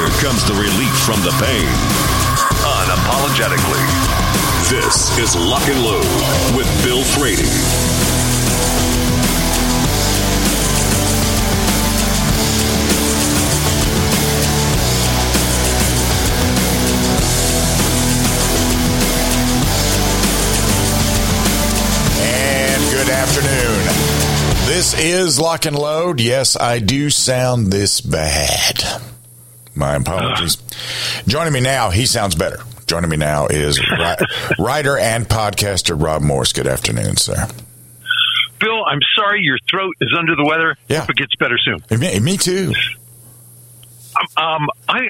here comes the relief from the pain. Unapologetically. This is Lock and Load with Bill Frady. And good afternoon. This is Lock and Load. Yes, I do sound this bad. My apologies. Joining me now, he sounds better. Joining me now is writer and podcaster Rob Morse. Good afternoon, sir. Bill, I'm sorry your throat is under the weather. Yeah. Hope it gets better soon. Me, me too. Um, I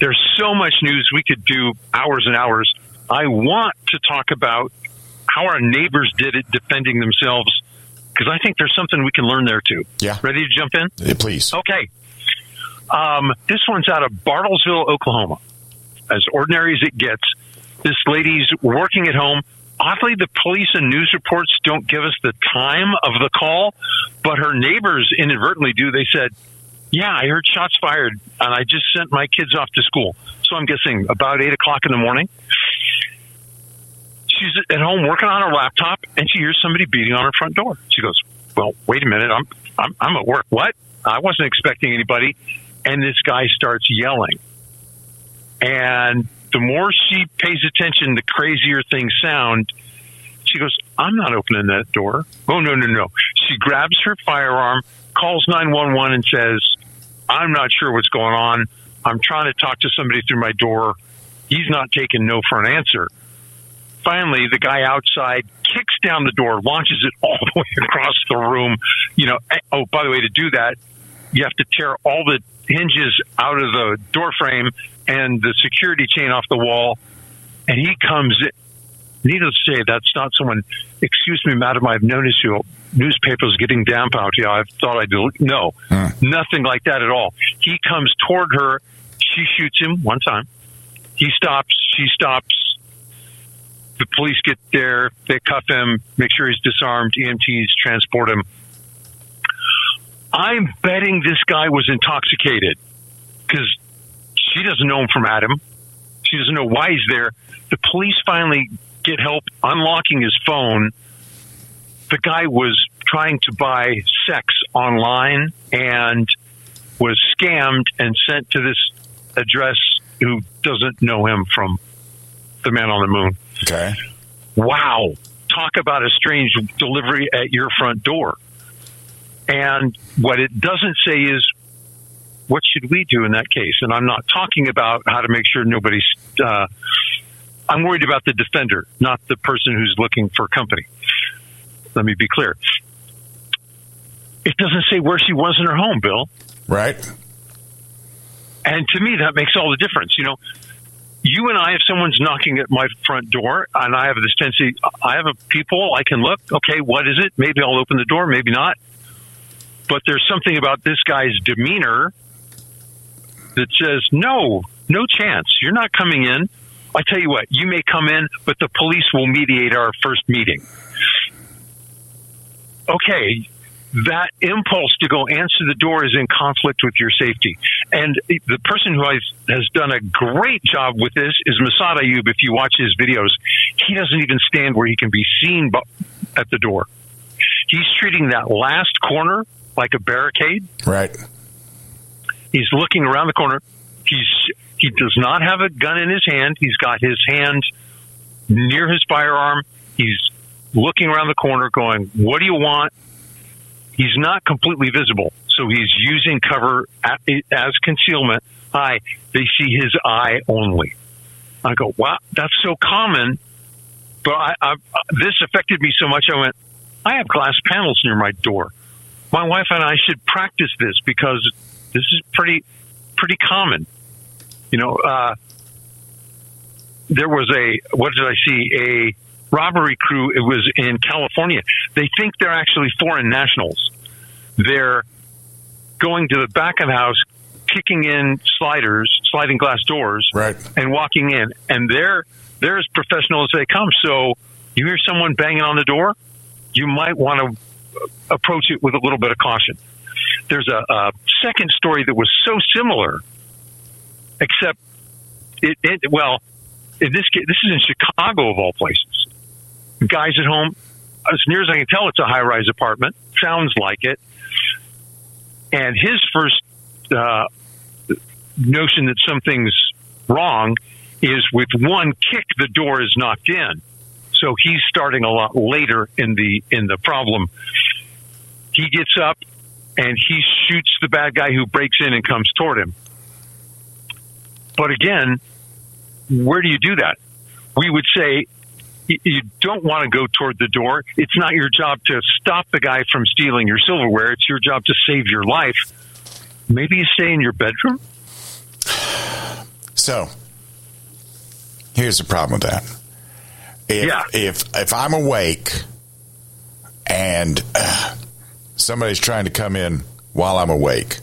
there's so much news we could do hours and hours. I want to talk about how our neighbors did it defending themselves because I think there's something we can learn there too. Yeah. Ready to jump in? Yeah, Please. Okay. Um, this one's out of Bartlesville, Oklahoma. As ordinary as it gets, this lady's working at home. Oddly, the police and news reports don't give us the time of the call, but her neighbors inadvertently do. They said, Yeah, I heard shots fired, and I just sent my kids off to school. So I'm guessing about 8 o'clock in the morning. She's at home working on her laptop, and she hears somebody beating on her front door. She goes, Well, wait a minute. I'm, I'm, I'm at work. What? I wasn't expecting anybody. And this guy starts yelling. And the more she pays attention, the crazier things sound. She goes, I'm not opening that door. Oh, no, no, no. She grabs her firearm, calls 911, and says, I'm not sure what's going on. I'm trying to talk to somebody through my door. He's not taking no for an answer. Finally, the guy outside kicks down the door, launches it all the way across the room. You know, eh, oh, by the way, to do that, you have to tear all the hinges out of the door frame and the security chain off the wall. And he comes in. Needless to say, that's not someone. Excuse me, madam. I've noticed your newspaper's getting damp out here. I thought I'd do no, nothing like that at all. He comes toward her. She shoots him one time. He stops. She stops. The police get there. They cuff him. Make sure he's disarmed. EMTs transport him. I'm betting this guy was intoxicated because she doesn't know him from Adam. She doesn't know why he's there. The police finally get help unlocking his phone. The guy was trying to buy sex online and was scammed and sent to this address who doesn't know him from the man on the moon. Okay. Wow. Talk about a strange delivery at your front door. And what it doesn't say is, what should we do in that case? And I'm not talking about how to make sure nobody's. Uh, I'm worried about the defender, not the person who's looking for company. Let me be clear. It doesn't say where she was in her home, Bill. Right. And to me, that makes all the difference. You know, you and I, if someone's knocking at my front door and I have this tendency, I have a people, I can look, okay, what is it? Maybe I'll open the door, maybe not. But there's something about this guy's demeanor that says, no, no chance. You're not coming in. I tell you what, you may come in, but the police will mediate our first meeting. Okay, that impulse to go answer the door is in conflict with your safety. And the person who has, done a great job with this is Massad Ayoob. If you watch his videos, he doesn't even stand where he can be seen bu- at the door. He's treating that last corner like a barricade. Right. He's looking around the corner. He's he does not have a gun in his hand. He's got his hand near his firearm. He's looking around the corner, going, "What do you want?" He's not completely visible, so he's using cover as concealment. Hi, they see his eye only. I go, "Wow, that's so common." But I, I, this affected me so much. I went, "I have glass panels near my door. My wife and I should practice this because this is pretty, pretty common." You know, uh, there was a what did I see? A robbery crew. It was in California. They think they're actually foreign nationals. They're going to the back of the house, kicking in sliders, sliding glass doors, Right. and walking in, and they're they're as professional as they come. So you hear someone banging on the door, you might want to approach it with a little bit of caution. There's a, a second story that was so similar, except it, it well, in this case, this is in Chicago of all places. Guys at home, as near as I can tell, it's a high-rise apartment. Sounds like it. And his first uh, notion that something's wrong is with one kick the door is knocked in. So he's starting a lot later in the in the problem. He gets up and he shoots the bad guy who breaks in and comes toward him. But again, where do you do that? We would say you don't want to go toward the door. It's not your job to stop the guy from stealing your silverware. It's your job to save your life. Maybe you stay in your bedroom. So here's the problem with that. If, Yeah. if if I'm awake and uh, somebody's trying to come in while I'm awake,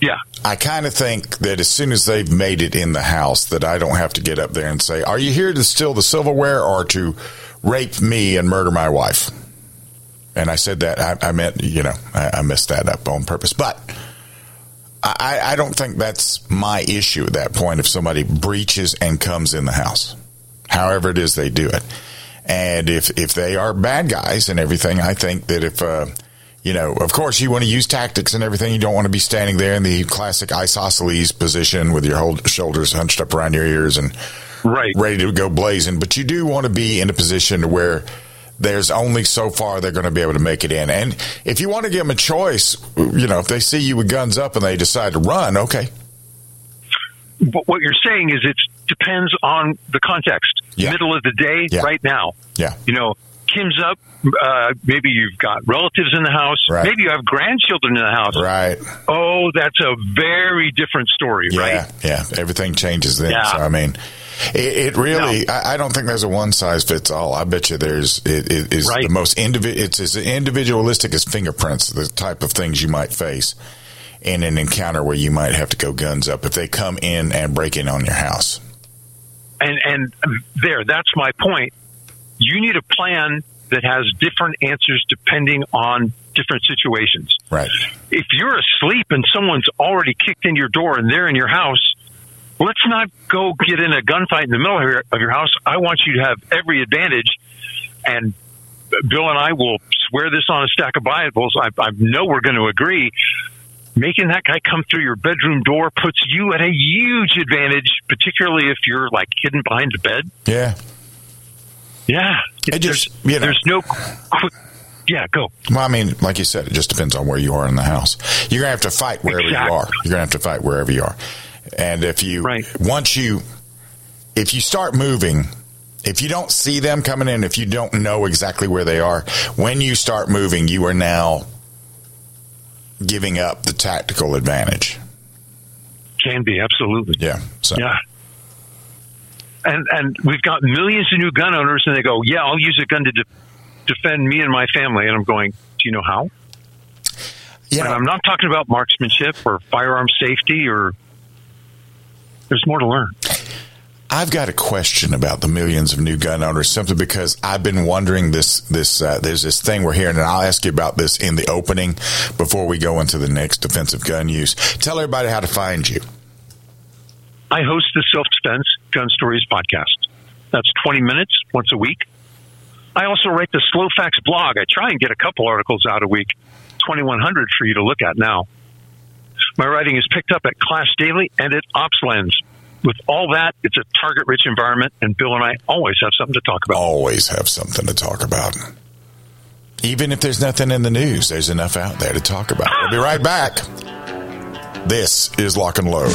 Yeah. I kind of think that as soon as they've made it in the house, that I don't have to get up there and say, "Are you here to steal the silverware or to rape me and murder my wife?" And I said that I, I meant, you know, I, I messed that up on purpose, but. I, I don't think that's my issue at that point if somebody breaches and comes in the house, however it is they do it. And if, if they are bad guys and everything, I think that if, uh, you know, of course you want to use tactics and everything. You don't want to be standing there in the classic isosceles position with your hold, shoulders hunched up around your ears and Right. ready to go blazing. But you do want to be in a position where there's only so far they're going to be able to make it in. And if you want to give them a choice, you know, if they see you with guns up and they decide to run, okay. But what you're saying is it depends on the context. Yeah. Middle of the day, Yeah. right now. Yeah. You know, Kim's up. Uh, maybe you've got relatives in the house. Right. Maybe you have grandchildren in the house. Right. Oh, that's a very different story, Yeah. right? Yeah. Yeah. Everything changes then. Yeah. So, I mean, it, it really, I, I don't think there's a one size fits all. I bet you there's, it, it is Right. the most individual, it's as individualistic as fingerprints, the type of things you might face in an encounter where you might have to go guns up if they come in and break in on your house. And and there, that's my point. You need a plan that has different answers depending on different situations. Right. if you're asleep and someone's already kicked in your door and they're in your house, let's not go get in a gunfight in the middle of your, of your house. I want you to have every advantage. And Bill and I will swear this on a stack of Bibles. I, I know we're going to agree. Making that guy come through your bedroom door puts you at a huge advantage, particularly if you're like hidden behind the bed. Yeah. Yeah, It just, there's, you know- there's no quick. Yeah, go. Well, I mean, like you said, it just depends on where you are in the house. You're gonna have to fight wherever Exactly. you are. You're gonna have to fight wherever you are. And if you Right. once you if you start moving, if you don't see them coming in, if you don't know exactly where they are, when you start moving, you are now giving up the tactical advantage. Can be absolutely. Yeah. So Yeah. And and we've got millions of new gun owners, and they go, "Yeah, I'll use a gun to de- defend me and my family." And I'm going, "Do you know how?" Yeah. And I'm not talking about marksmanship or firearm safety, or there's more to learn. I've got a question about the millions of new gun owners simply because I've been wondering this this uh, there's this thing we're hearing and I'll ask you about this in the opening before we go into the next defensive gun use. Tell everybody how to find you. I host the Self Defense Gun Stories podcast. That's 20 minutes once a week. I also write the Slow Facts blog. I try and get a couple articles out a week. 2100 for you to look at now. My writing is picked up at Clash Daily and at Ops Lens. With all that, it's a target rich environment, and Bill and I always have something to talk about. Always have something to talk about. Even if there's nothing in the news, there's enough out there to talk about. We'll be right back. This is Lock and Load.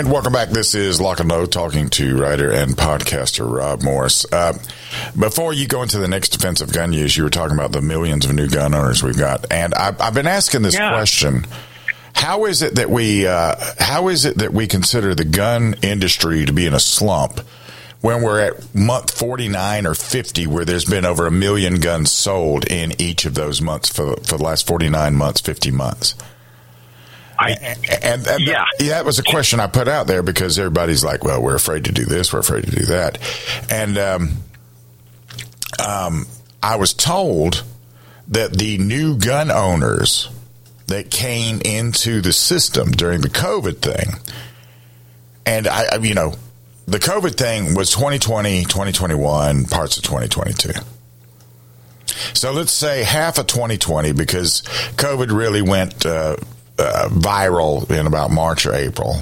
And welcome back. This is Lock and Load talking to writer and podcaster Rob Morse. Uh, before you go into the next defensive gun use, you were talking about the millions of new gun owners we've got. And I've, I've been asking this Yeah. question. How is it that we, uh, how is it that we consider the gun industry to be in a slump when we're at month 49 or 50 where there's been over a million guns sold in each of those months for, for the last 49 months, 50 months? I, And, and Yeah. that, that was a question I put out there because everybody's like, well, we're afraid to do this, we're afraid to do that. And um, um, I was told that the new gun owners that came into the system during the COVID thing, and I, you know, the COVID thing was 2020, 2021, parts of 2022. So let's say half of 2020 because COVID really went uh, uh, viral in about March or April,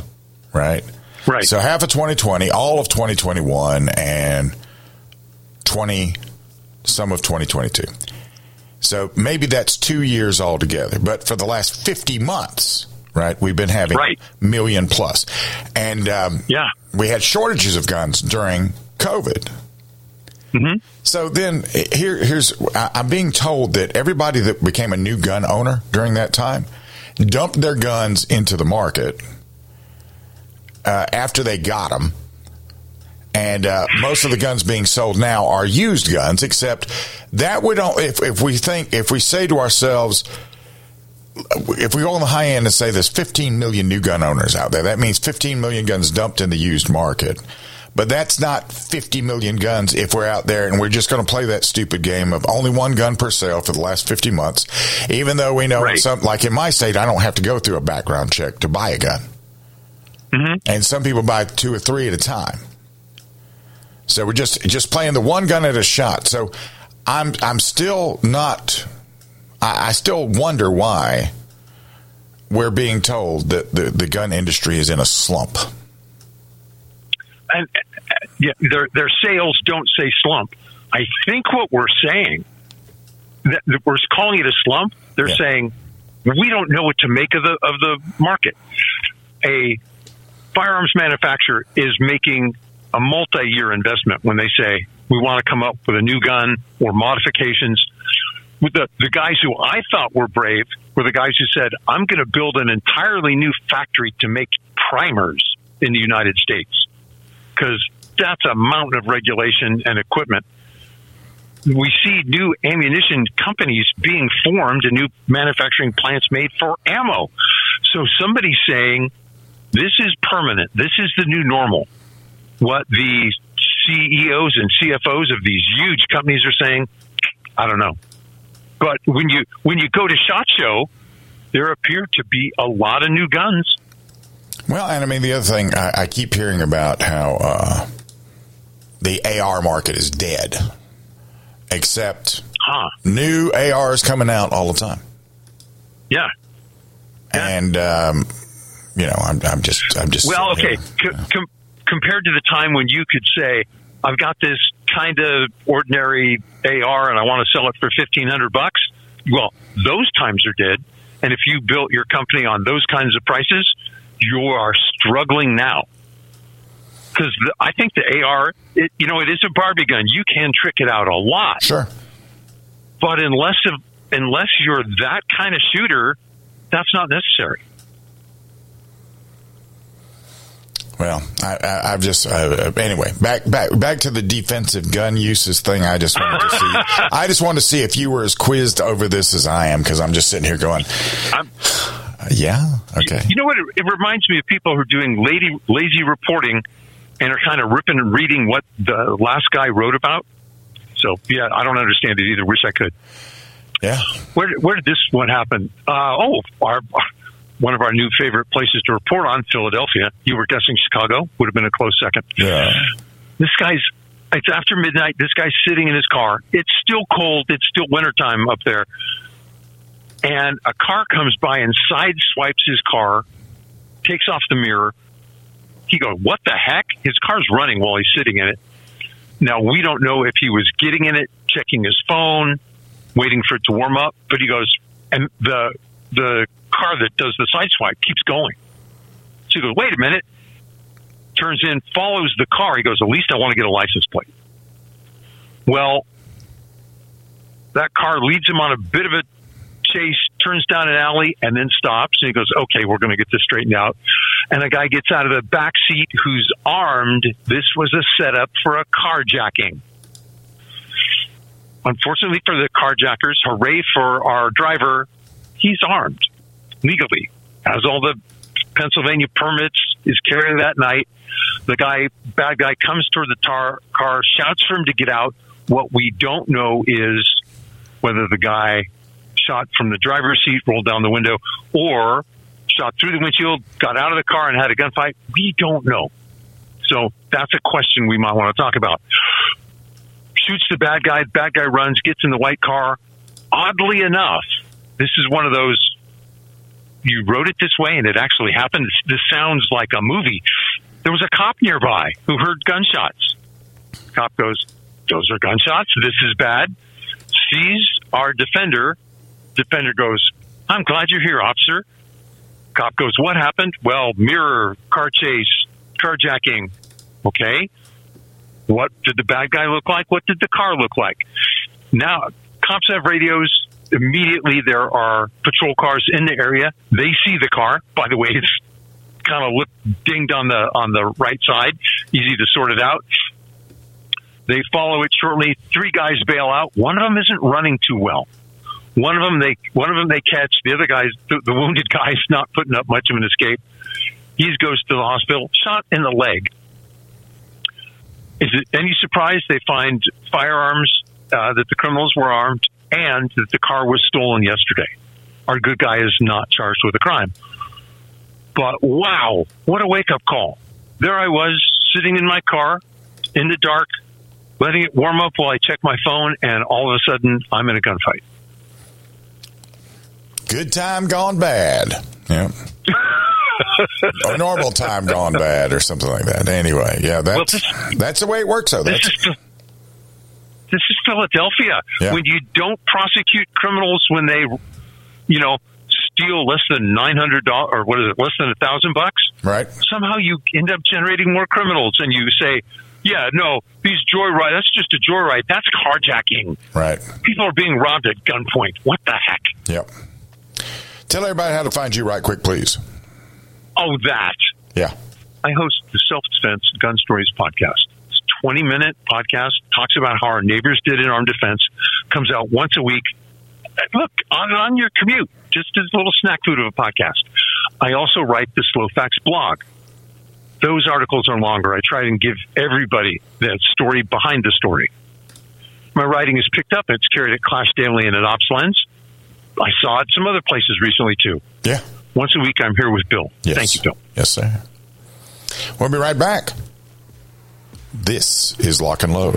right? Right. So half of 2020, all of 2021, and 20, some of 2022. So maybe that's two years altogether. But for the last 50 months, right, we've been having Right. million plus. And um, Yeah. we had shortages of guns during COVID. So then here, here's I- I'm being told that everybody that became a new gun owner during that time dumped their guns into the market uh, after they got them. And uh, most of the guns being sold now are used guns, except that would all, if if we think if we say to ourselves, if we go on the high end and say there's 15 million new gun owners out there, that means 15 million guns dumped in the used market. But that's not 50 million guns if we're out there and we're just going to play that stupid game of only one gun per sale for the last 50 months, even though we know Right. some, like in my state, I don't have to go through a background check to buy a gun. And some people buy two or three at a time. So we're just just playing the one gun at a shot. So I'm I'm still not. I, I still wonder why we're being told that the, the gun industry is in a slump. and uh, yeah, their their sales don't say slump. I think what we're saying that that we're calling it a slump. They're Yeah. saying we don't know what to make of the of the market. A firearms manufacturer is making a multi-year investment when they say we want to come up with a new gun or modifications. With the the guys who I thought were brave were the guys who said, "I'm going to build an entirely new factory to make primers in the United States." because that's a mountain of regulation and equipment. We see new ammunition companies being formed and new manufacturing plants made for ammo. So somebody's saying this is permanent. This is the new normal. What the CEOs and CFOs of these huge companies are saying, I don't know. But when you when you go to Shot Show, there appear to be a lot of new guns. Well, and I mean the other thing I, I keep hearing about how uh, the AR market is dead, except Huh. new ARs coming out all the time, Yeah. and um, you know I'm, I'm just I'm just Well, okay. here. C- com- compared to the time when you could say, "I've got this kind of ordinary AR and I want to sell it for fifteen hundred bucks," well, those times are dead. And if you built your company on those kinds of prices, you are struggling now. Because I think the AR, it, you know, it is a Barbie gun. You can trick it out a lot, Sure. but unless of, unless you're that kind of shooter, that's not necessary. Well, I, I, I've just uh, anyway back back back to the defensive gun uses thing. I just wanted to see. I just wanted to see if you were as quizzed over this as I am because I'm just sitting here going, I'm, uh, yeah, okay, You know what? It, it reminds me of people who are doing lazy, lazy reporting and are kind of ripping and reading what the last guy wrote about. So, yeah, I don't understand it either. Wish I could. yeah. Where, where did this one happen? Uh, oh, our, one of our new favorite places to report on, Philadelphia. You were guessing Chicago would have been a close second. Yeah. This guy's. It's after midnight. This guy's sitting in his car. It's still cold. It's still wintertime up there. And a car comes by and sideswipes his car, takes off the mirror. He goes, What the heck? His car's running while he's sitting in it. Now, we don't know if he was getting in it, checking his phone, waiting for it to warm up, but he goes, and the, the car that does the side swipe keeps going. So he goes, Wait a minute turns in, follows the car. He goes, At least I want to get a license plate. Well, that car leads him on a bit of a chase, turns down an alley, and then stops. And he goes, Okay, we're going to get this straightened out. And a guy gets out of the back seat who's armed. This was a setup for a carjacking. Unfortunately for the carjackers, hooray for our driver, he's armed legally, has all the Pennsylvania permits, is carrying that night. The guy, bad guy, comes toward the tar, car, shouts for him to get out, What we don't know is whether the guy shot from the driver's seat, rolled down the window, or shot through the windshield, got out of the car, and had a gunfight. We don't know. So that's a question we might want to talk about. Shoots the bad guy, bad guy runs, gets in the white car. Oddly enough, this is one of those you wrote it this way and it actually happened. This sounds like a movie. There was a cop nearby who heard gunshots. Cop goes, Those are gunshots. This is bad. Sees our defender. Defender goes, I'm glad you're here, officer. Cop goes, What happened? Well, mirror, car chase, carjacking. Okay. What did the bad guy look like? What did the car look like? Now, cops have radios. Immediately, there are patrol cars in the area. They see the car. By the way, it's kind of lip dinged on the on the right side. Easy to sort it out. They follow it shortly. Three guys bail out. One of them isn't running too well. One of them they one of them they catch. The other guy's the, the wounded guy's not putting up much of an escape. He goes to the hospital, shot in the leg. Is it any surprise they find firearms uh, that the criminals were armed and that the car was stolen yesterday? Our good guy is not charged with a crime. But wow, what a wake up call. There I was sitting in my car in the dark, letting it warm up while I check my phone, and all of a sudden I'm in a gunfight. Good time gone bad. Yeah. or normal time gone bad or something like that. Anyway, yeah, that's Well, this- that's the way it works though. This That's is this is Philadelphia. Yeah. When you don't prosecute criminals when they, you know, steal less than nine hundred dollars or what is it, less than a thousand bucks, right. somehow you end up generating more criminals, and you say, "Yeah, no, these joyride. That's just a joyride. That's carjacking. Right. People are being robbed at gunpoint. What the heck? Yep. Tell everybody how to find you right quick, please. Oh, that." Yeah. I host the Self Defense Gun Stories podcast. It's a 20 minute podcast, talks about how our neighbors did in armed defense, comes out once a week. Look, on, on your commute, just as a little snack food of a podcast. I also write the Slow Facts blog. Those articles are longer. I try and give everybody the story behind the story. My writing is picked up. It's carried at Clash Daily and at Ops Lens. I saw it some other places recently too. Yeah. Once a week, I'm here with Bill. Yes. Thank you, Bill. Yes, sir. We'll be right back. This is Lock and Load.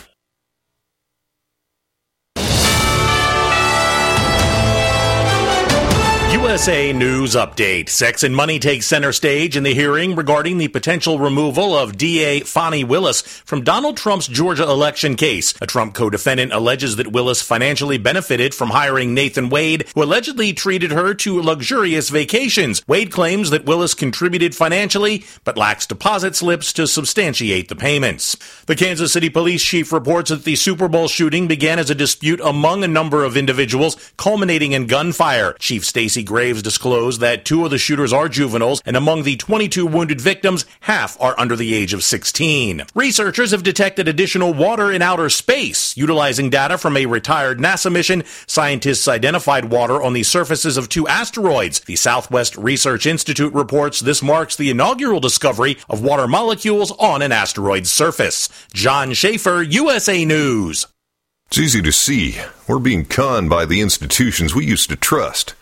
USA News Update. Sex and Money takes center stage in the hearing regarding the potential removal of DA Fani Willis from Donald Trump's Georgia election case. A Trump co-defendant alleges that Willis financially benefited from hiring Nathan Wade, who allegedly treated her to luxurious vacations. Wade claims that Willis contributed financially, but lacks deposit slips to substantiate the payments. The Kansas City police chief reports that the Super Bowl shooting began as a dispute among a number of individuals, culminating in gunfire. Chief Stacy Graves disclosed that two of the shooters are juveniles, and among the 22 wounded victims, half are under the age of 16. Researchers have detected additional water in outer space. Utilizing data from a retired NASA mission, scientists identified water on the surfaces of two asteroids. The Southwest Research Institute reports this marks the inaugural discovery of water molecules on an asteroid's surface. John Schaefer, USA News. It's easy to see. We're being conned by the institutions we used to trust.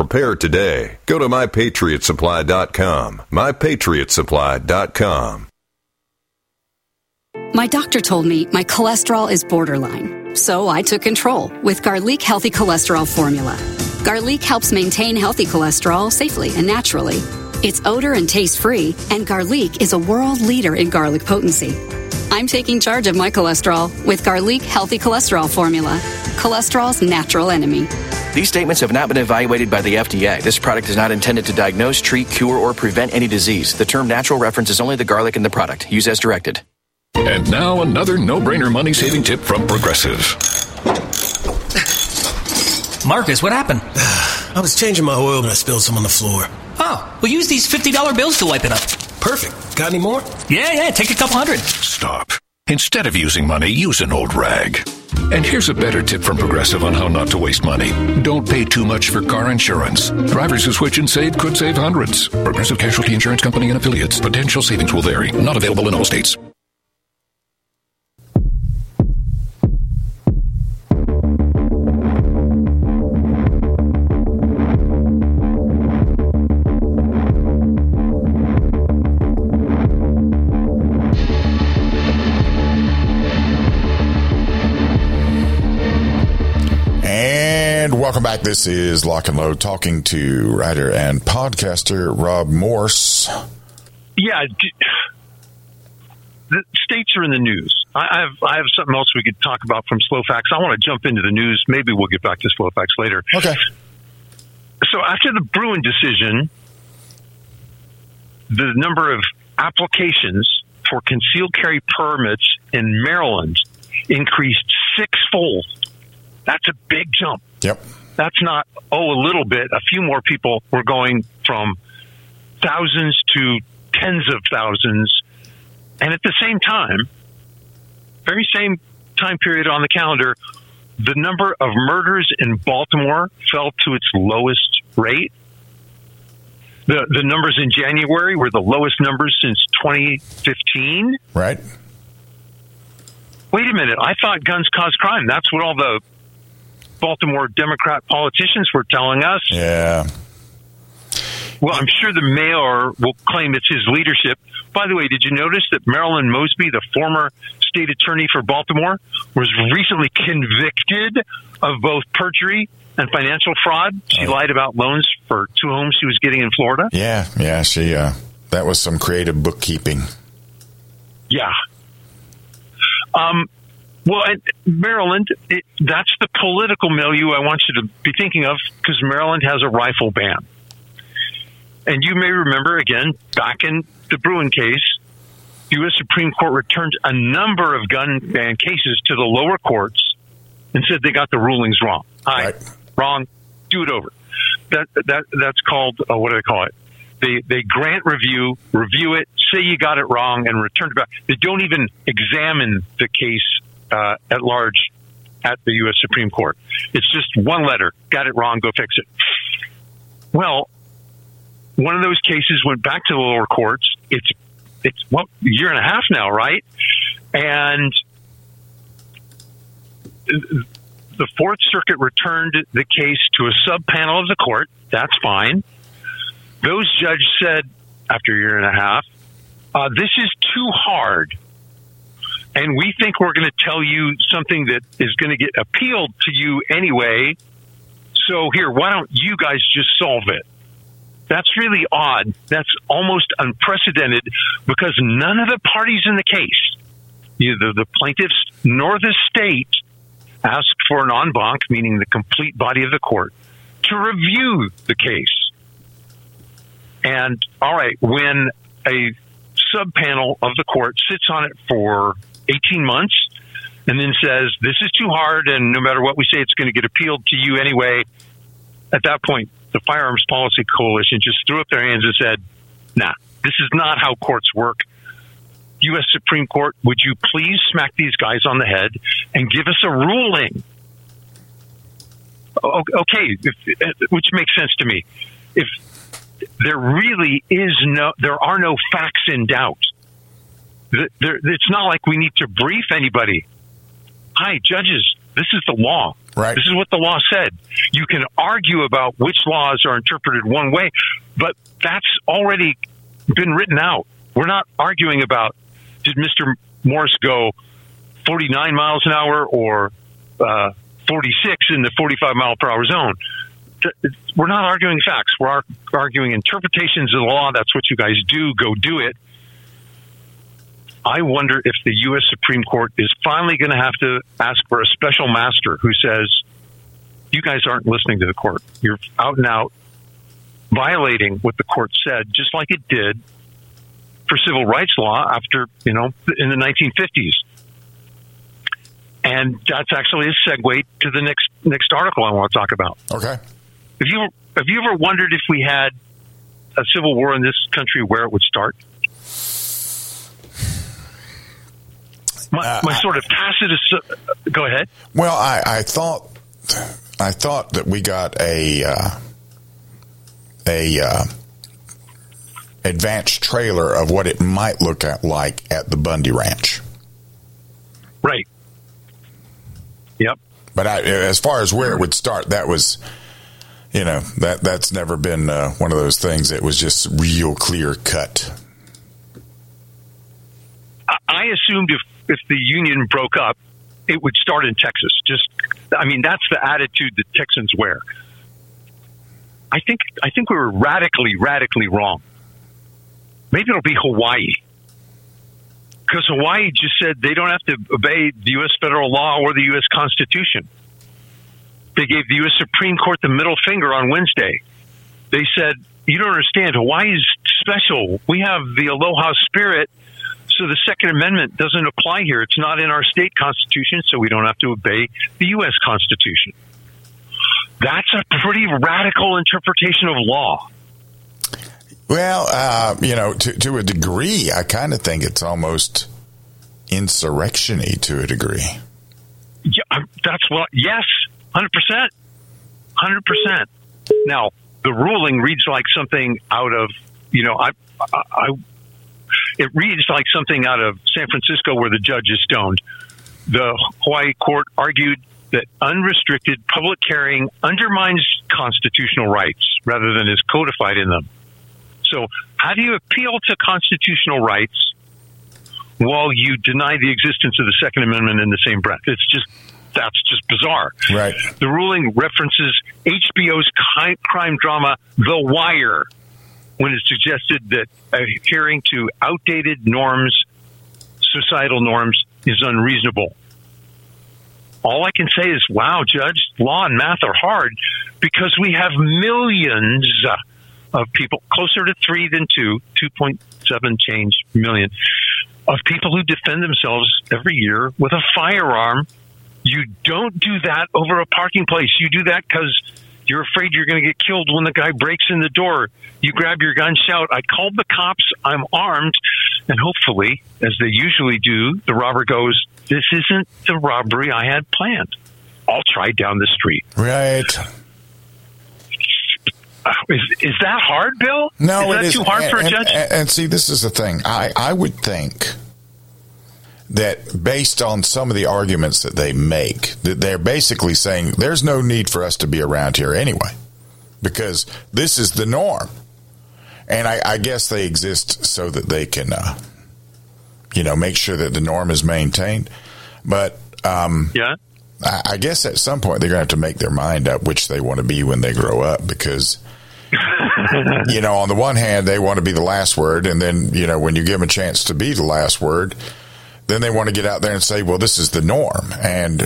Prepare today. Go to mypatriotsupply.com. Mypatriotsupply.com. My doctor told me my cholesterol is borderline, so I took control with Garlique Healthy Cholesterol Formula. Garlique helps maintain healthy cholesterol safely and naturally. It's odor and taste free, and Garlique is a world leader in garlic potency. I'm taking charge of my cholesterol with Garlique Healthy Cholesterol Formula, cholesterol's natural enemy. These statements have not been evaluated by the FDA. This product is not intended to diagnose, treat, cure, or prevent any disease. The term natural references only the garlic in the product. Use as directed. And now another no-brainer money-saving tip from Progressive. Marcus, what happened? I was changing my oil and I spilled some on the floor. Oh, well use these $50 bills to wipe it up. Perfect. Got any more? Yeah, yeah, take a couple hundred. Stop. Instead of using money, use an old rag. And here's a better tip from Progressive on how not to waste money. Don't pay too much for car insurance. Drivers who switch and save could save hundreds. Progressive Casualty Insurance Company and affiliates. Potential savings will vary. Not available in all states. Back. This is Lock and Load talking to writer and podcaster Rob Morse. Yeah, the states are in the news. I have I have something else we could talk about from Slow Facts. I want to jump into the news. Maybe we'll get back to Slow Facts later. Okay. So after the Bruen decision, the number of applications for concealed carry permits in Maryland increased sixfold. That's a big jump. Yep. That's not, oh, a little bit. A few more people were going from thousands to tens of thousands. And at the same time, very same time period on the calendar, the number of murders in Baltimore fell to its lowest rate. The, the numbers in January were the lowest numbers since 2015. Right. Wait a minute. I thought guns cause crime. That's what all the Baltimore Democrat politicians were telling us. Yeah. Well, I'm sure the mayor will claim it's his leadership. By the way, did you notice that Marilyn Mosby, the former state attorney for Baltimore, was recently convicted of both perjury and financial fraud? She lied about loans for two homes she was getting in Florida. Yeah. Yeah. She, uh, that was some creative bookkeeping. Yeah. Um, well, and Maryland, it, that's the political milieu I want you to be thinking of because Maryland has a rifle ban. And you may remember, again, back in the Bruen case, U.S. Supreme Court returned a number of gun ban cases to the lower courts and said they got the rulings wrong. Hi, wrong, do it over. That that that's called uh, what do they call it? They they grant review, review it, say you got it wrong, and return it back. They don't even examine the case uh, at large at the U.S. Supreme Court. It's just one letter, got it wrong, go fix it. Well, one of those cases went back to the lower courts. It's it's what a year and a half now, right? And The Fourth Circuit returned the case to a sub panel of the court. That's fine. Those judges said after a year and a half, uh, this is too hard. And we think we're going to tell you something that is going to get appealed to you anyway. So here, why don't you guys just solve it? That's really odd. That's almost unprecedented because none of the parties in the case, either the plaintiffs nor the state, asked for an en banc, meaning the complete body of the court, to review the case. And all right, when a sub panel of the court sits on it for 18 months and then says, this is too hard, and no matter what we say, it's going to get appealed to you anyway, at that point, the Firearms Policy Coalition just threw up their hands and said, nah, this is not how courts work. U.S. Supreme Court, would you please smack these guys on the head and give us a ruling? Okay, which makes sense to me. If there really is no, there are no facts in doubt. There, it's not like we need to brief anybody. Hi, judges, this is the law. Right. This is what the law said. You can argue about which laws are interpreted one way, but that's already been written out. We're not arguing about did Mr. Morse go 49 miles an hour or uh, 46 in the 45 mile per hour zone. We're not arguing facts. We're arguing interpretations of the law. That's what you guys do. Go do it. I wonder if the U.S. Supreme Court is finally going to have to ask for a special master who says, you guys aren't listening to the court. You're out and out violating what the court said, just like it did for civil rights law after, you know, in the 1950s. And that's actually a segue to the next next article I want to talk about. Okay. Have you have you ever wondered if we had a civil war in this country, where it would start? My, uh, my sort of tacit. Uh, go ahead. Well, I, I thought I thought that we got a uh, a uh, advanced trailer of what it might look at like at the Bundy Ranch. Right. Yep. But I, as far as where it would start, that was, you know, that that's never been uh, one of those things that was just real clear cut. I assumed if if the union broke up, it would start in Texas. Just, I mean, that's the attitude that Texans wear. I think I think we were radically, radically wrong. Maybe it'll be Hawaii. Because Hawaii just said they don't have to obey the U.S. federal law or the U.S. Constitution. They gave the U.S. Supreme Court the middle finger on Wednesday. They said, You don't understand. Hawaii is special. We have the aloha spirit. So the Second Amendment doesn't apply here. It's not in our state constitution, so we don't have to obey the U.S. Constitution. That's a pretty radical interpretation of law. Well, uh, you know, to, to a degree, I kind of think it's almost insurrectiony to a degree. Yeah, that's what. Yes, hundred percent, hundred percent. Now the ruling reads like something out of you know I, I, I it reads like something out of San Francisco where the judge is stoned. The Hawaii court argued that unrestricted public carrying undermines constitutional rights rather than is codified in them. So, how do you appeal to constitutional rights while you deny the existence of the Second Amendment in the same breath? It's just that's just bizarre. Right. The ruling references HBO's crime drama The Wire when it suggested that adhering to outdated norms, societal norms, is unreasonable. All I can say is, wow, Judge, law and math are hard because we have millions of people, closer to three than two, 2.7 change million, of people who defend themselves every year with a firearm. You don't do that over a parking place. You do that because you're afraid you're going to get killed when the guy breaks in the door. You grab your gun, shout, I called the cops, I'm armed. And hopefully, as they usually do, the robber goes, This isn't the robbery I had planned. I'll try down the street. Right. Uh, is, is that hard, Bill? No, is that it too hard and, for a judge? And, and see, this is the thing. I, I would think that based on some of the arguments that they make, that they're basically saying there's no need for us to be around here anyway, because this is the norm. And I, I guess they exist so that they can, uh, you know, make sure that the norm is maintained. But um, yeah, I, I guess at some point they're going to have to make their mind up which they want to be when they grow up, because you know, on the one hand, they want to be the last word, and then you know, when you give them a chance to be the last word, then they want to get out there and say, "Well, this is the norm," and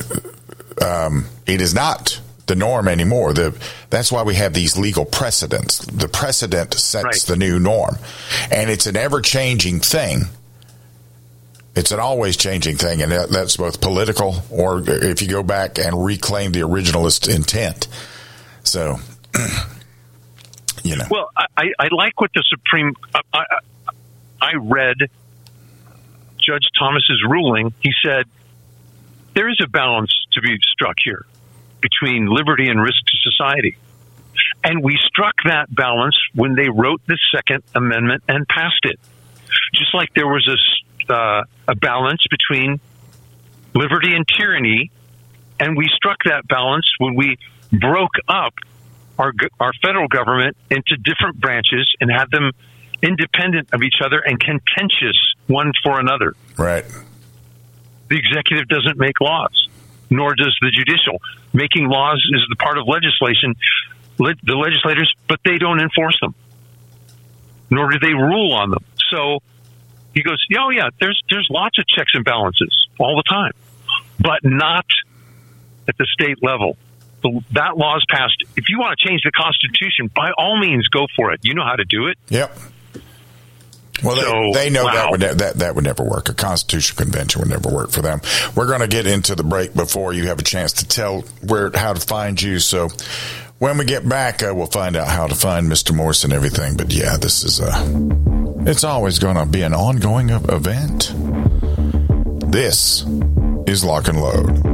um, it is not the norm anymore. The, that's why we have these legal precedents. The precedent sets Right. the new norm, and it's an ever changing thing. It's an always changing thing, and that, that's both political or if you go back and reclaim the originalist intent. So, you know, Well, I, I, like what the Supreme. I, I, I read Judge Thomas's ruling. He said there is a balance to be struck here between liberty and risk to society, and we struck that balance when they wrote the Second Amendment and passed it. Just like there was a uh, a balance between liberty and tyranny, and we struck that balance when we broke up our our federal government into different branches and had them independent of each other and contentious one for another. right? The executive doesn't make laws, nor does the judicial. Making laws is the part of legislation, le- the legislators, but they don't enforce them, nor do they rule on them. So he goes, "Oh yeah, there's there's lots of checks and balances all the time, but not at the state level." The, that law is passed. If you want to change the Constitution, by all means, go for it. You know how to do it. Yep. Well, So, they, they know that would ne- that that would never work. A constitutional convention would never work for them. We're going to get into the break before you have a chance to tell where how to find you. So when we get back, uh, we'll find out how to find Mr. Morse and everything. But yeah, this is a it's always going to be an ongoing event. This is Lock and Load.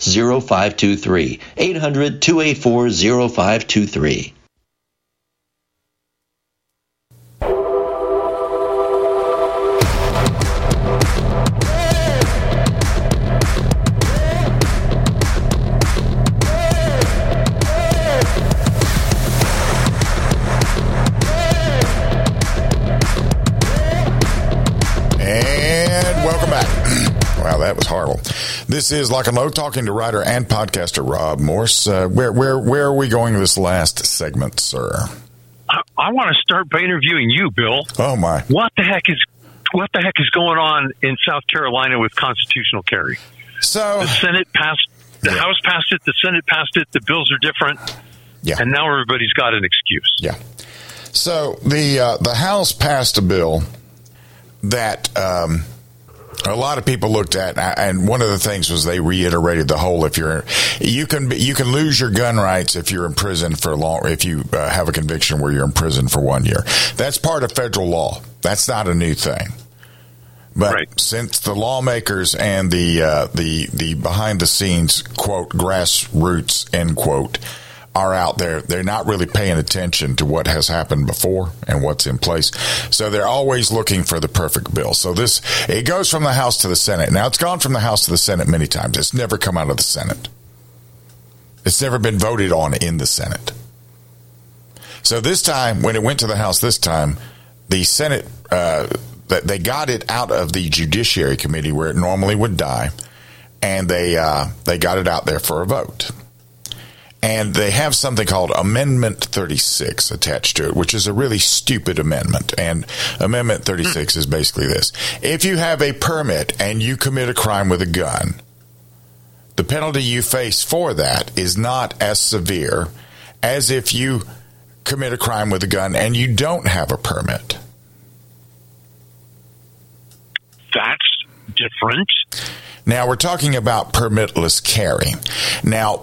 0523. 800 284 0523. And welcome back. wow, that was horrible. This is Lock and Load talking to writer and podcaster Rob Morse. Uh, where where where are we going this last segment, sir? I, I want to start by interviewing you, Bill. Oh my! What the heck is what the heck is going on in South Carolina with constitutional carry? So the Senate passed, the House passed it, the Senate passed it. The bills are different, yeah, and now everybody's got an excuse. Yeah. So the uh, the House passed a bill that um, a lot of people looked at, and one of the things was they reiterated the whole: if you're you can you can lose your gun rights if you're in prison for long if you uh, have a conviction where you're in prison for one year. That's part of federal law. That's not a new thing. But since the lawmakers and the uh, the the behind the scenes quote grassroots end quote are out there, they're not really paying attention to what has happened before and what's in place. So they're always looking for the perfect bill. So this it goes from the House to the Senate. Now it's gone from the House to the Senate many times. It's never come out of the Senate. It's never been voted on in the Senate. So this time, when it went to the House this time, the Senate uh, they got it out of the Judiciary Committee where it normally would die, and they uh, they got it out there for a vote. And they have something called Amendment 36 attached to it, which is a really stupid amendment. And Amendment 36 is basically this. If you have a permit and you commit a crime with a gun, the penalty you face for that is not as severe as if you commit a crime with a gun and you don't have a permit. That's different. Now we're talking about permitless carry. Now,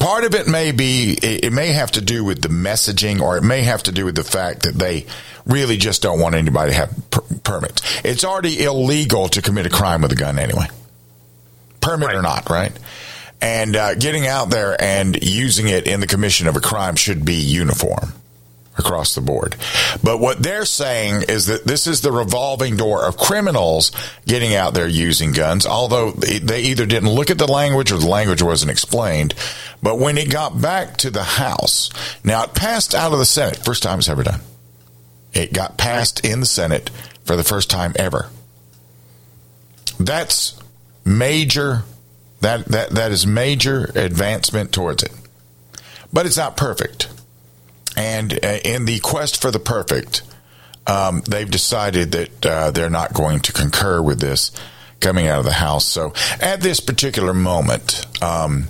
part of it may be, it may have to do with the messaging or it may have to do with the fact that they really just don't want anybody to have per- permits. It's already illegal to commit a crime with a gun anyway. Permit right. or not, right? And uh, getting out there and using it in the commission of a crime should be uniform across the board. But what they're saying is that this is the revolving door of criminals getting out there using guns, although they either didn't look at the language or the language wasn't explained. But when it got back to the House, now it passed out of the Senate, first time it's ever done. It got passed in the Senate for the first time ever. That's major that that that is major advancement towards it. But it's not perfect. And uh, in the quest for the perfect, um, they've decided that uh, they're not going to concur with this coming out of the House. So at this particular moment, um,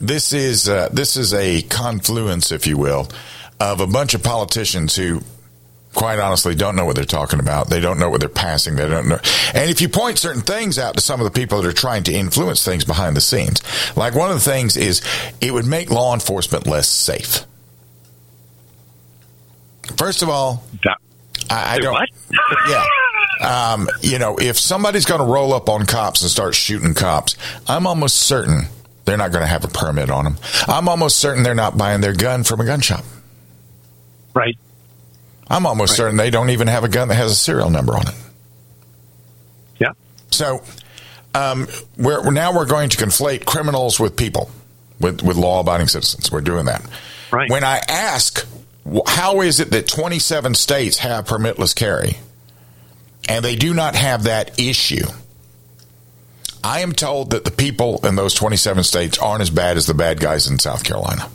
this is uh, this is a confluence, if you will, of a bunch of politicians who quite honestly don't know what they're talking about. They don't know what they're passing. They don't know. And if you point certain things out to some of the people that are trying to influence things behind the scenes, like one of the things is it would make law enforcement less safe. First of all, I, I don't. What? yeah. Um, you know, if somebody's going to roll up on cops and start shooting cops, I'm almost certain they're not going to have a permit on them. I'm almost certain they're not buying their gun from a gun shop. Right. I'm almost Right. certain they don't even have a gun that has a serial number on it. Yeah. So, um, we're, now we're going to conflate criminals with people, with, with law abiding citizens. We're doing that. Right. When I ask, how is it that 27 states have permitless carry and they do not have that issue? I am told that the people in those 27 states aren't as bad as the bad guys in South Carolina,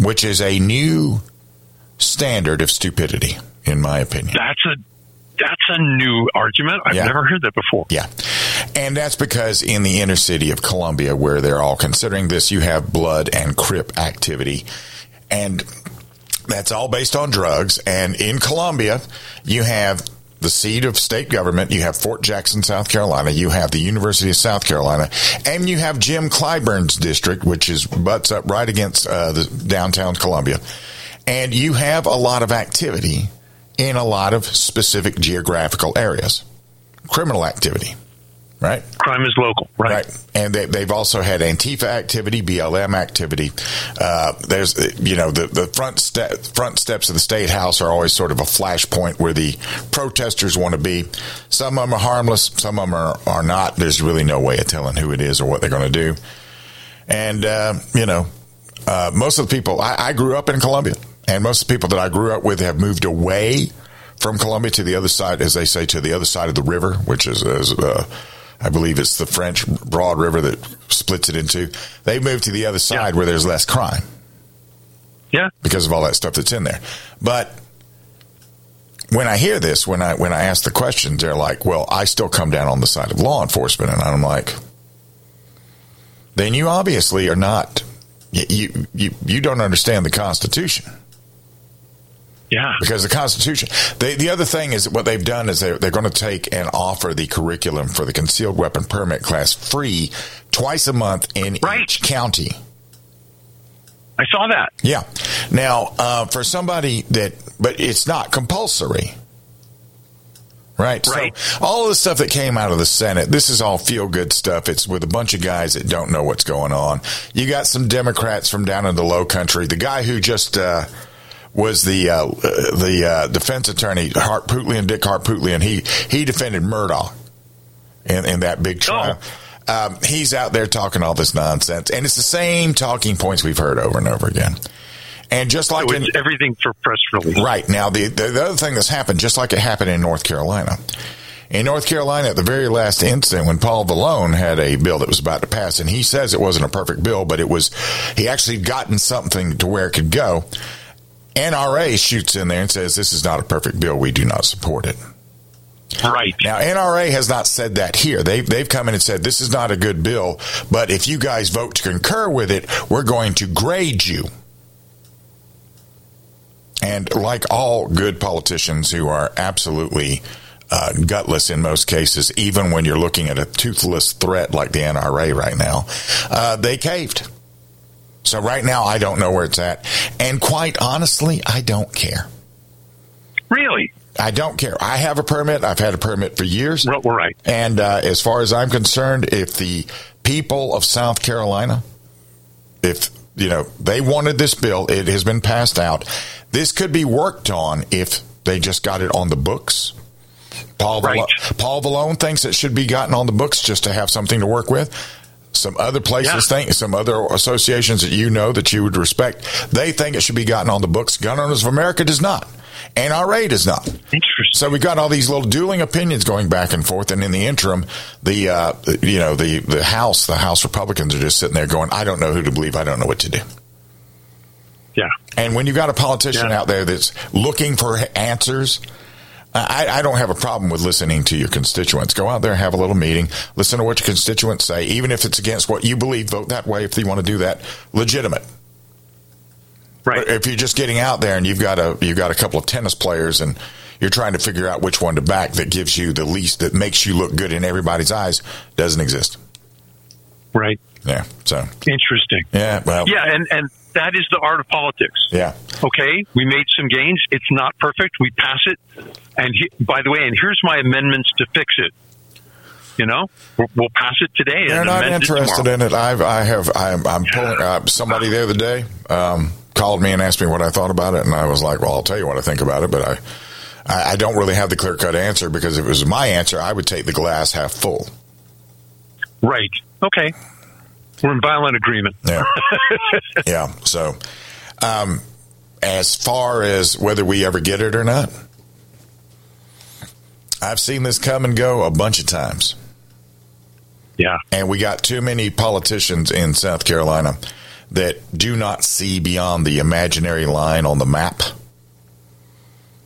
which is a new standard of stupidity, in my opinion. That's a that's a new argument. I've Yeah. never heard that before. Yeah. And that's because in the inner city of Columbia, where they're all considering this, you have blood and crip activity. And that's all based on drugs. And in Columbia, you have the seat of state government. You have Fort Jackson, South Carolina. You have the University of South Carolina. And you have Jim Clyburn's district, which is butts up right against uh, the downtown Columbia. And you have a lot of activity in a lot of specific geographical areas. Criminal activity, right? Crime is local, right? And they, they've also had Antifa activity, BLM activity. Uh, there's, you know, the, the front step, front steps of the state house are always sort of a flashpoint where the protesters want to be. Some of them are harmless, some of them are, are not. There's really no way of telling who it is or what they're going to do. And, uh, you know, uh, most of the people, I, I grew up in Columbia, and most of the people that I grew up with have moved away from Columbia to the other side, as they say, to the other side of the river, which is, is uh, I believe it's the French Broad River that splits it into. They moved to the other side where there's less crime. Yeah. Because of all that stuff that's in there. But when I hear this, when I when I ask the questions, they're like, "Well, I still come down on the side of law enforcement," and I'm like, "Then you obviously are not. You you, you don't understand the Constitution." Yeah. Because the Constitution. They, the other thing is what they've done is they're, they're going to take and offer the curriculum for the concealed weapon permit class free twice a month in each county. I saw that. Yeah. Now, uh, for somebody that, but it's not compulsory. Right. Right. So all of the stuff that came out of the Senate, this is all feel good stuff. It's with a bunch of guys that don't know what's going on. You got some Democrats from down in the low country. The guy who just, uh, was the uh, the uh, defense attorney Hart Pootley and Dick Harpootlian. He he defended Murdaugh in, in that big trial. Um, he's out there talking all this nonsense, and it's the same talking points we've heard over and over again. And just like So in, everything for press release. Right. Now, the, the, the other thing that's happened, just like it happened in North Carolina. In North Carolina, at the very last incident, when Paul Valone had a bill that was about to pass, and he says it wasn't a perfect bill, but it was, he actually gotten something to where it could go. NRA shoots in there and says, this is not a perfect bill. We do not support it. Right. Now, NRA has not said that here. They've, they've come in and said, this is not a good bill, but if you guys vote to concur with it, we're going to grade you. And like all good politicians who are absolutely uh, gutless in most cases, even when you're looking at a toothless threat like the NRA right now, uh, they caved. So right now, I don't know where it's at. And quite honestly, I don't care. Really? I don't care. I have a permit. I've had a permit for years. Right. And uh, as far as I'm concerned, if the people of South Carolina, if you know they wanted this bill, it has been passed out. This could be worked on if they just got it on the books. Paul Valone, Paul Valone thinks it should be gotten on the books just to have something to work with. Some other places think, some other associations that you know that you would respect, they think it should be gotten on the books. Gun Owners of America does not. NRA does not. Interesting. So we got all these little dueling opinions going back and forth, and in the interim, the uh, you know the the House, the House Republicans are just sitting there going, "I don't know who to believe. I don't know what to do." Yeah. And when you've got a politician out there that's looking for answers, I, I don't have a problem with listening to your constituents. Go out there, have a little meeting, listen to what your constituents say, even if it's against what you believe. Vote that way if you want to do that. Legitimate. Right. If you're just getting out there and you've got a you've got a couple of tennis players and you're trying to figure out which one to back that gives you the least that makes you look good in everybody's eyes, doesn't exist. Right. Yeah. So Interesting. yeah. Well. Yeah, and and that is the art of politics. Yeah. Okay, we made some gains. It's not perfect. We pass it. And he, by the way, and here's my amendments to fix it. You know, we'll, we'll pass it today. They're and not amend it interested in it. I've, I have, I'm, I'm pulling, uh, somebody the other day, um, called me and asked me what I thought about it. And I was like, well, I'll tell you what I think about it, but I, I, I don't really have the clear cut answer because if it was my answer, I would take the glass half full. Right. Okay. We're in violent agreement. Yeah. yeah. So, um, as far as whether we ever get it or not, I've seen this come and go a bunch of times. Yeah. And we got too many politicians in South Carolina that do not see beyond the imaginary line on the map.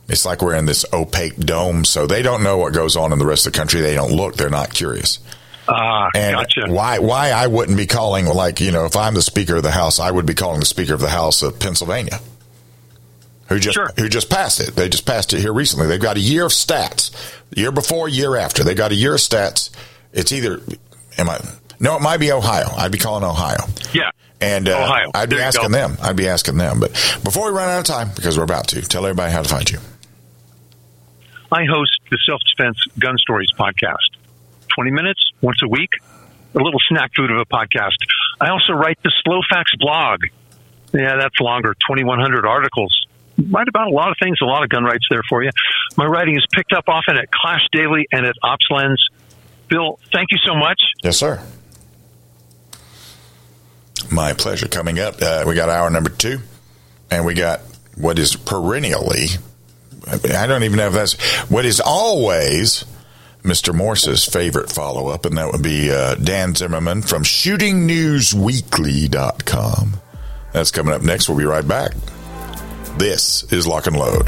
It's like we're in this opaque dome, so they don't know what goes on in the rest of the country. They don't look. They're not curious. Ah, and gotcha. why why I wouldn't be calling like you know if I'm the Speaker of the House, I would be calling the Speaker of the House of Pennsylvania, who just who just passed it. They just passed it here recently. They've got a year of stats, year before, year after. They got a year of stats. It's either am I no, it might be Ohio. I'd be calling Ohio. Yeah. And uh, Ohio. I'd be There asking them. I'd be asking them. But before we run out of time, because we're about to, tell everybody how to find you. I host the Self Defense Gun Stories podcast. 20 minutes once a week, a little snack food of a podcast. I also write the Slow Facts blog. Yeah, that's longer, 2,100 articles. Write about a lot of things, a lot of gun rights there for you. My writing is picked up often at Clash Daily and at Ops Lens. Bill, thank you so much. Yes, sir. My pleasure. Coming up, uh, we got hour number two, and we got what is perennially, I don't even know if that's, what is always Mr. Morse's favorite follow up, and that would be uh, Dan Zimmerman from shootingnewsweekly.com. That's coming up next. We'll be right back. This is Lock and Load.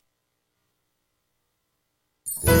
Thank you.